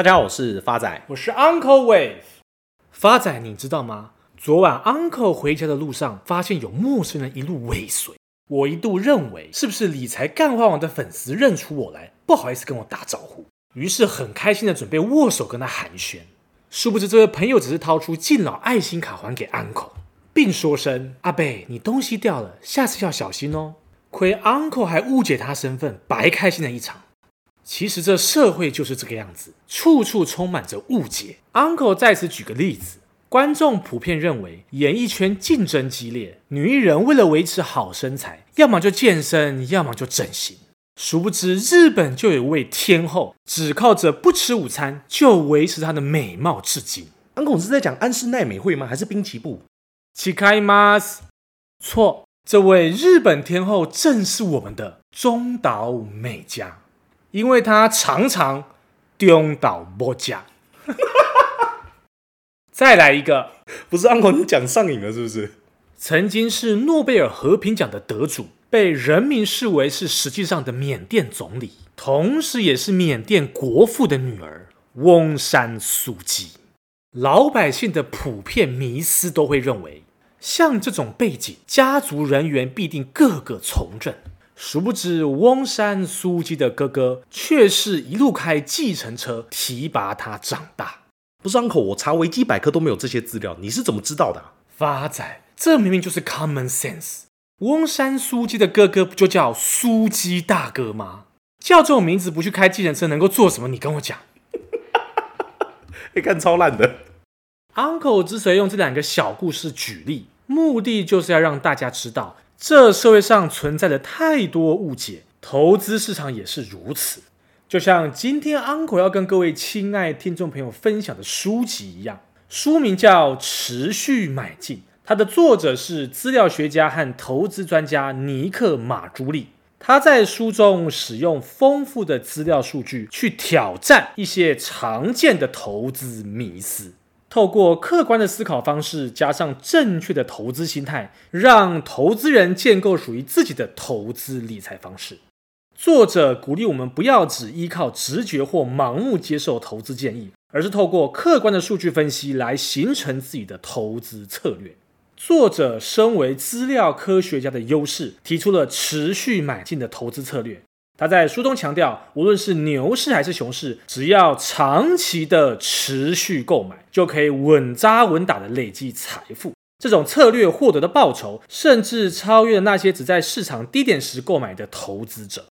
大家好，我是发仔，我是 Uncle Wave。发仔，你知道吗？昨晚 Uncle 回家的路上，发现有陌生人一路尾随。我一度认为是不是理财干花王的粉丝认出我来，不好意思跟我打招呼，于是很开心的准备握手跟他寒暄。殊不知这位朋友只是掏出敬老爱心卡还给 Uncle，并说声：“阿贝，你东西掉了，下次要小心哦。”亏 Uncle 还误解他身份，白开心了一场。其实这社会就是这个样子，处处充满着误解。Uncle 在此举个例子。观众普遍认为，演艺圈竞争激烈，女艺人为了维持好身材，要么就健身，要么就整形。殊不知，日本就有一位天后，只靠着不吃午餐就维持她的美貌至今。Uncle 是在讲安室奈美惠吗？还是滨崎步？违います。错，这位日本天后正是我们的中岛美嘉， 因为他常常中岛美嘉。再来一个，不是 Uncle，你讲上瘾了是不是？曾经是诺贝尔和平奖的得主，被人民视为是实际上的缅甸总理，同时也是缅甸国父的女儿翁山苏姬。老百姓的普遍迷思都会认为，像这种背景，家族人员必定个个从政。殊不知，翁山苏姬的哥哥却是一路开计程车提拔他长大。不是 Uncle，我查维基百科都没有这些资料，你是怎么知道的啊？发仔，这明明就是 common sense。翁山苏姬的哥哥不就叫苏姬大哥吗？叫这种名字不去开计程车能够做什么？你跟我讲。你看超烂的。Uncle 之所以用这两个小故事举例，目的就是要让大家知道，这社会上存在着太多误解，投资市场也是如此。就像今天 Uncle 要跟各位亲爱听众朋友分享的书籍一样，书名叫《持续买进》，它的作者是资料学家和投资专家尼克马朱利。他在书中使用丰富的资料数据去挑战一些常见的投资迷思，透过客观的思考方式加上正确的投资心态，让投资人建构属于自己的投资理财方式。作者鼓励我们不要只依靠直觉或盲目接受投资建议，而是透过客观的数据分析来形成自己的投资策略。作者身为资料科学家的优势，提出了持续买进的投资策略。他在书中强调，无论是牛市还是熊市，只要长期的持续购买，就可以稳扎稳打的累积财富。这种策略获得的报酬，甚至超越了那些只在市场低点时购买的投资者。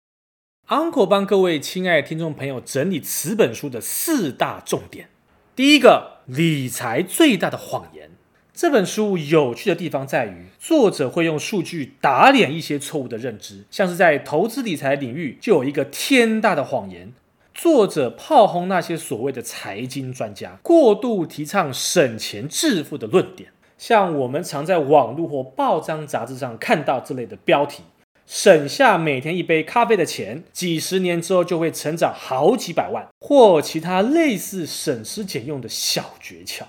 Uncle 帮各位亲爱的听众朋友整理此本书的四大重点。第一个，理财最大的谎言。这本书有趣的地方在于，作者会用数据打脸一些错误的认知，像是在投资理财领域就有一个天大的谎言。作者炮轰那些所谓的财经专家，过度提倡省钱致富的论点，像我们常在网络或报章杂志上看到这类的标题。省下每天一杯咖啡的钱，几十年之后就会成长好几百万，或其他类似省吃俭用的小诀窍。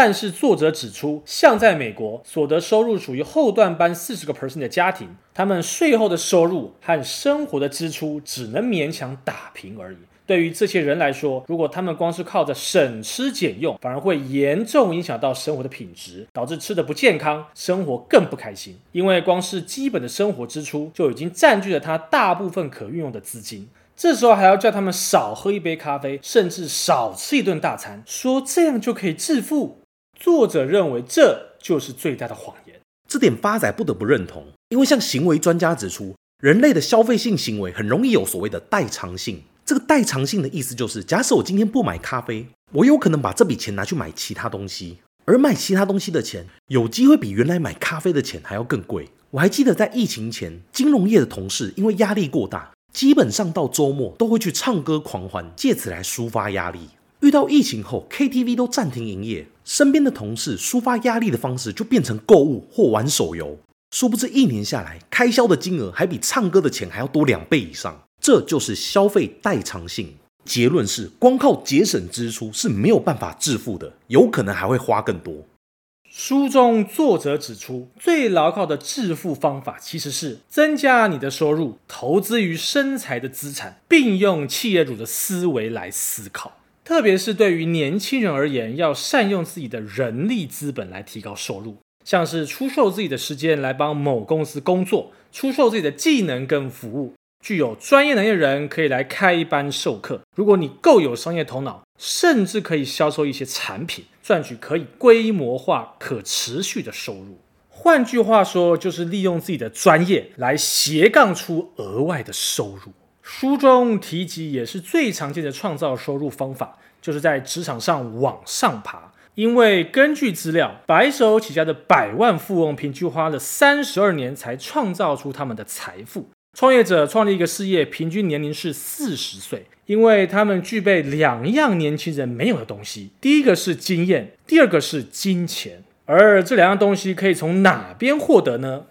但是作者指出，像在美国，所得收入属于后段班四十个 percent 的家庭，他们税后的收入和生活的支出只能勉强打平而已。对于这些人来说，如果他们光是靠着省吃俭用，反而会严重影响到生活的品质，导致吃得不健康，生活更不开心。因为光是基本的生活支出就已经占据了他大部分可运用的资金，这时候还要叫他们少喝一杯咖啡，甚至少吃一顿大餐，说这样就可以致富。作者认为这就是最大的谎言。这点发仔不得不认同，因为像行为专家指出，人类的消费性行为很容易有所谓的代偿性。这个代偿性的意思就是，假设我今天不买咖啡，我有可能把这笔钱拿去买其他东西，而买其他东西的钱有机会比原来买咖啡的钱还要更贵。我还记得在疫情前，金融业的同事因为压力过大，基本上到周末都会去唱歌狂欢，借此来抒发压力。遇到疫情后，KTV 都暂停营业，身边的同事抒发压力的方式就变成购物或玩手游。殊不知一年下来，开销的金额还比唱歌的钱还要多两倍以上。这就是消费代偿性。结论是，光靠节省支出是没有办法致富的，有可能还会花更多。书中作者指出，最牢靠的致富方法其实是增加你的收入，投资于生财的资产，并用企业主的思维来思考。特别是对于年轻人而言，要善用自己的人力资本来提高收入，像是出售自己的时间来帮某公司工作，出售自己的技能跟服务。具有专业能力的人可以来开一班授课。如果你够有商业头脑，甚至可以销售一些产品，赚取可以规模化、可持续的收入。换句话说，就是利用自己的专业来斜杠出额外的收入。书中提及也是最常见的创造收入方法，就是在职场上往上爬。因为根据资料，白手起家的百万富翁平均花了三十二年才创造出他们的财富。创业者创立一个事业，平均年龄是四十岁，因为他们具备两样年轻人没有的东西：第一个是经验，第二个是金钱。而这两样东西可以从哪边获得呢？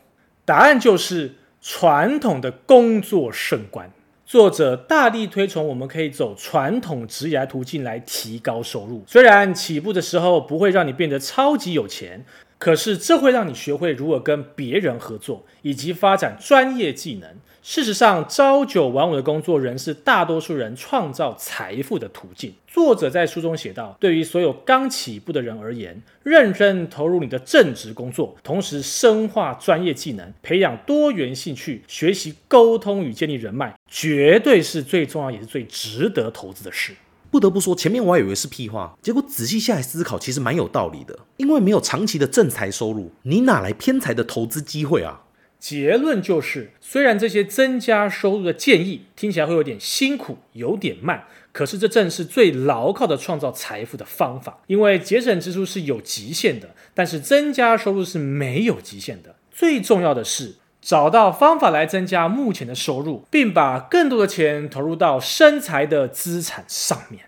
答案就是传统的工作胜观。作者大力推崇我们可以走传统职业途径来提高收入，虽然起步的时候不会让你变得超级有钱，可是这会让你学会如何跟别人合作，以及发展专业技能。事实上，朝九晚五的工作仍是大多数人创造财富的途径。作者在书中写道：“对于所有刚起步的人而言，认真投入你的正职工作，同时深化专业技能，培养多元兴趣，学习沟通与建立人脉，绝对是最重要也是最值得投资的事。”不得不说，前面我还以为是屁话，结果仔细下来思考，其实蛮有道理的。因为没有长期的正财收入，你哪来偏财的投资机会啊？结论就是，虽然这些增加收入的建议听起来会有点辛苦，有点慢，可是这正是最牢靠的创造财富的方法。因为节省支出是有极限的，但是增加收入是没有极限的。最重要的是，找到方法来增加目前的收入，并把更多的钱投入到生财的资产上面。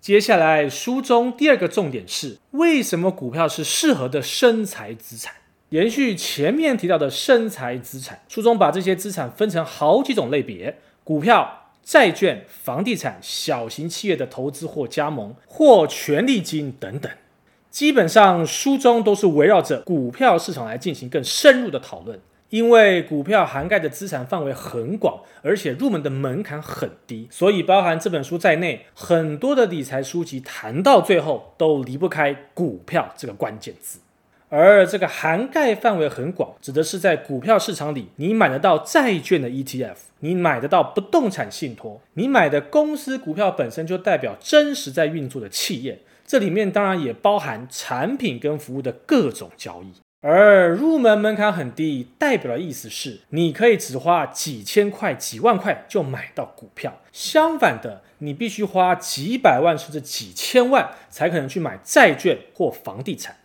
接下来，书中第二个重点是，为什么股票是适合的生财资产？延续前面提到的生财资产，书中把这些资产分成好几种类别：股票、债券、房地产、小型企业的投资或加盟，或权利金等等。基本上，书中都是围绕着股票市场来进行更深入的讨论。因为股票涵盖的资产范围很广，而且入门的门槛很低，所以包含这本书在内，很多的理财书籍谈到最后都离不开股票这个关键字。而这个涵盖范围很广，指的是在股票市场里，你买得到债券的 ETF，你买得到不动产信托，你买的公司股票本身就代表真实在运作的企业，这里面当然也包含产品跟服务的各种交易。而入门门槛很低，代表的意思是你可以只花几千块、几万块就买到股票，相反的，你必须花几百万甚至几千万才可能去买债券或房地产。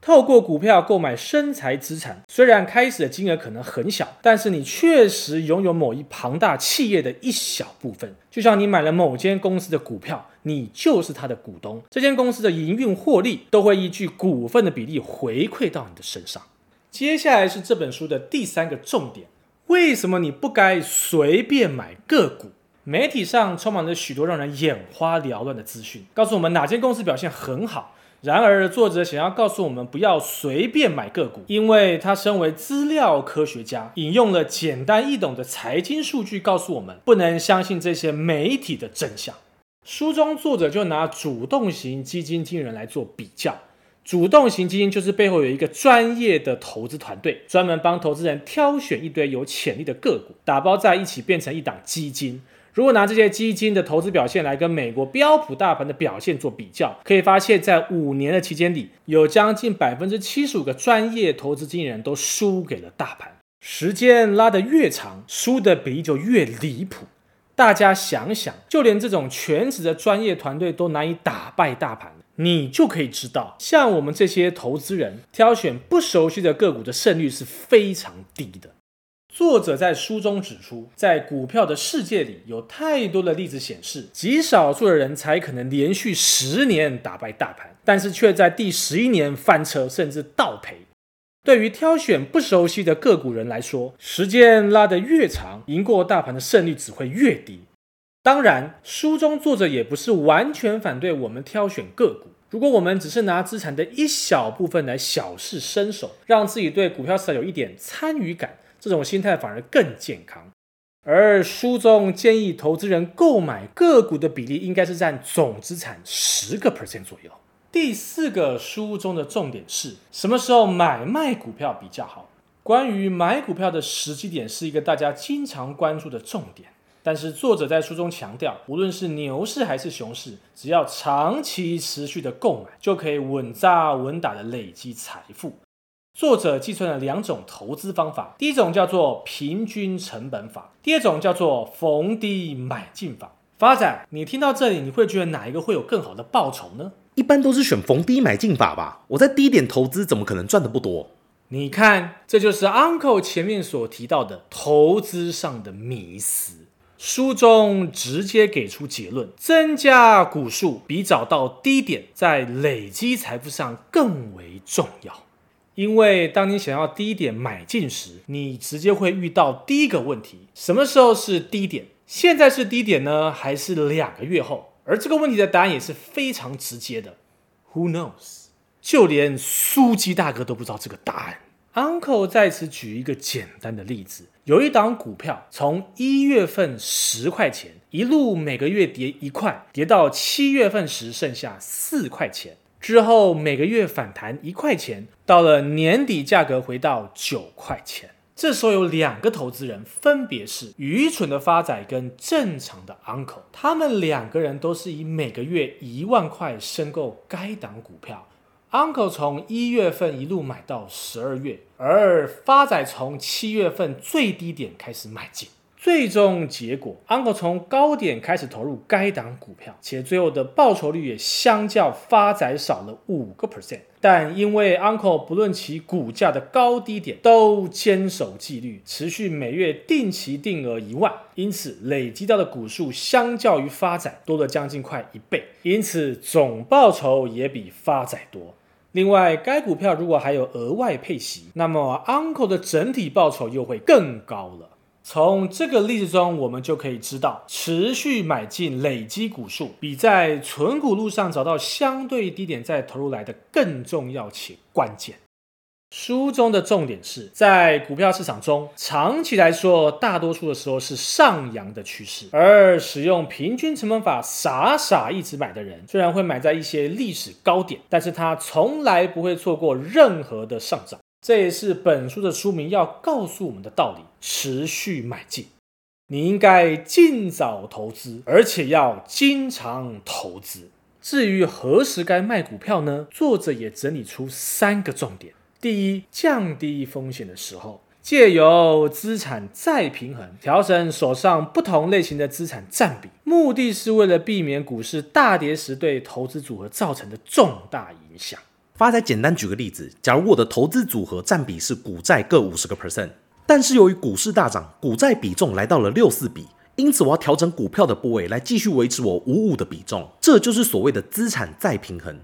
透过股票购买生财资产，虽然开始的金额可能很小，但是你确实拥有某一庞大企业的一小部分。就像你买了某间公司的股票，你就是它的股东，这间公司的营运获利都会依据股份的比例回馈到你的身上。接下来是这本书的第三个重点：为什么你不该随便买个股？媒体上充满了许多让人眼花缭乱的资讯，告诉我们哪间公司表现很好。然而，作者想要告诉我们不要随便买个股，因为他身为资料科学家，引用了简单易懂的财经数据，告诉我们不能相信这些媒体的真相。书中作者就拿主动型基金经理人来做比较，主动型基金就是背后有一个专业的投资团队，专门帮投资人挑选一堆有潜力的个股，打包在一起变成一档基金。如果拿这些基金的投资表现来跟美国标普大盘的表现做比较，可以发现，在五年的期间里，有将近百分之七十五个专业投资经理人都输给了大盘。时间拉得越长，输的比例就越离谱。大家想想，就连这种全职的专业团队都难以打败大盘，你就可以知道，像我们这些投资人挑选不熟悉的个股的胜率是非常低的。作者在书中指出，在股票的世界里，有太多的例子显示，极少数的人才可能连续十年打败大盘，但是却在第十一年翻车，甚至倒赔。对于挑选不熟悉的个股人来说，时间拉得越长，赢过大盘的胜率只会越低。当然，书中作者也不是完全反对我们挑选个股。如果我们只是拿资产的一小部分来小试身手，让自己对股票市场有一点参与感。这种心态反而更健康，而书中建议投资人购买个股的比例应该是占总资产十个 percent 左右。第四个书中的重点是什么时候买卖股票比较好？关于买股票的时机点是一个大家经常关注的重点。但是作者在书中强调，无论是牛市还是熊市，只要长期持续的购买，就可以稳扎稳打的累积财富。作者计算了两种投资方法，第一种叫做平均成本法，第二种叫做逢低买进法。发展，你听到这里，你会觉得哪一个会有更好的报酬呢？一般都是选逢低买进法吧。我在低点投资，怎么可能赚的不多？你看，这就是 Uncle 前面所提到的投资上的迷思。书中直接给出结论：增加股数比找到低点在累积财富上更为重要。因为当你想要低点买进时，你直接会遇到第一个问题：什么时候是低点？现在是低点呢，还是两个月后？而这个问题的答案也是非常直接的：Who knows？就连苏基大哥都不知道这个答案。Uncle 在此举一个简单的例子：有一档股票从一月份十块钱，一路每个月跌一块，跌到七月份时剩下四块钱。之后每个月反弹一块钱，到了年底价格回到九块钱。这时候有两个投资人，分别是愚蠢的发仔跟正常的 Uncle。他们两个人都是以每个月一万块申购该档股票。Uncle 从一月份一路买到十二月，而发仔从七月份最低点开始买进。最终结果，Uncle 从高点开始投入该档股票，且最后的报酬率也相较发仔少了五个 percent。但因为 Uncle 不论其股价的高低点都坚守纪律，持续每月定期定额一万，因此累积到的股数相较于发仔多了将近快一倍，因此总报酬也比发仔多。另外，该股票如果还有额外配息，那么 Uncle 的整体报酬又会更高了。从这个例子中，我们就可以知道，持续买进累积股数，比在存股路上找到相对低点再投入来的更重要且关键。书中的重点是在股票市场中，长期来说，大多数的时候是上扬的趋势，而使用平均成本法傻傻一直买的人，虽然会买在一些历史高点，但是他从来不会错过任何的上涨。这也是本书的书名要告诉我们的道理：持续买进。你应该尽早投资，而且要经常投资。至于何时该卖股票呢？作者也整理出三个重点：第一，降低风险的时候，借由资产再平衡，调整手上不同类型的资产占比，目的是为了避免股市大跌时对投资组合造成的重大影响。发仔简单举个例子，假如我的投资组合占比是股债各五十个 percent，但是由于股市大涨，股债比重来到了六四比，因此我要调整股票的部位来继续维持我五五的比重，这就是所谓的资产再平衡。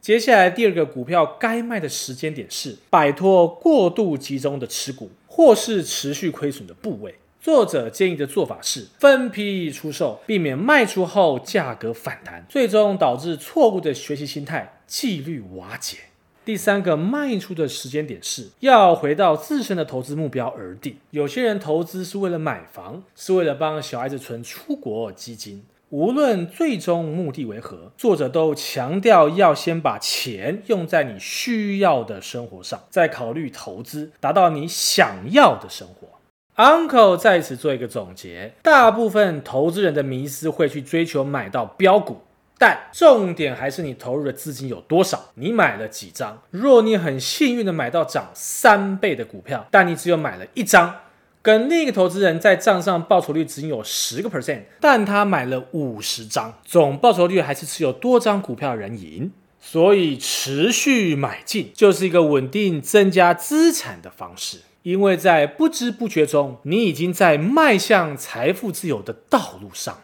接下来第二个股票该卖的时间点是摆脱过度集中的持股，或是持续亏损的部位。作者建议的做法是分批出售，避免卖出后价格反弹，最终导致错误的学习心态，纪律瓦解。第三个卖出的时间点是要回到自身的投资目标而定。有些人投资是为了买房，是为了帮小孩子存出国基金。无论最终目的为何，作者都强调要先把钱用在你需要的生活上，再考虑投资，达到你想要的生活。Uncle 在此做一个总结：大部分投资人的迷思会去追求买到标股，但重点还是你投入的资金有多少，你买了几张。若你很幸运的买到涨三倍的股票，但你只有买了一张，跟另一个投资人在账上报酬率只有十个 percent，但他买了五十张，总报酬率还是持有多张股票的人赢。所以持续买进就是一个稳定增加资产的方式。因为在不知不觉中，你已经在迈向财富自由的道路上。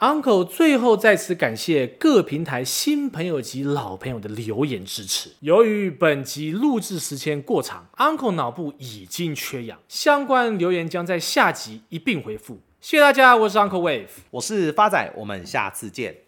Uncle 最后再次感谢各平台新朋友及老朋友的留言支持。由于本集录制时间过长，Uncle 脑部已经缺氧，相关留言将在下集一并回复。谢谢大家，我是 Uncle Wave，我是发仔，我们下次见。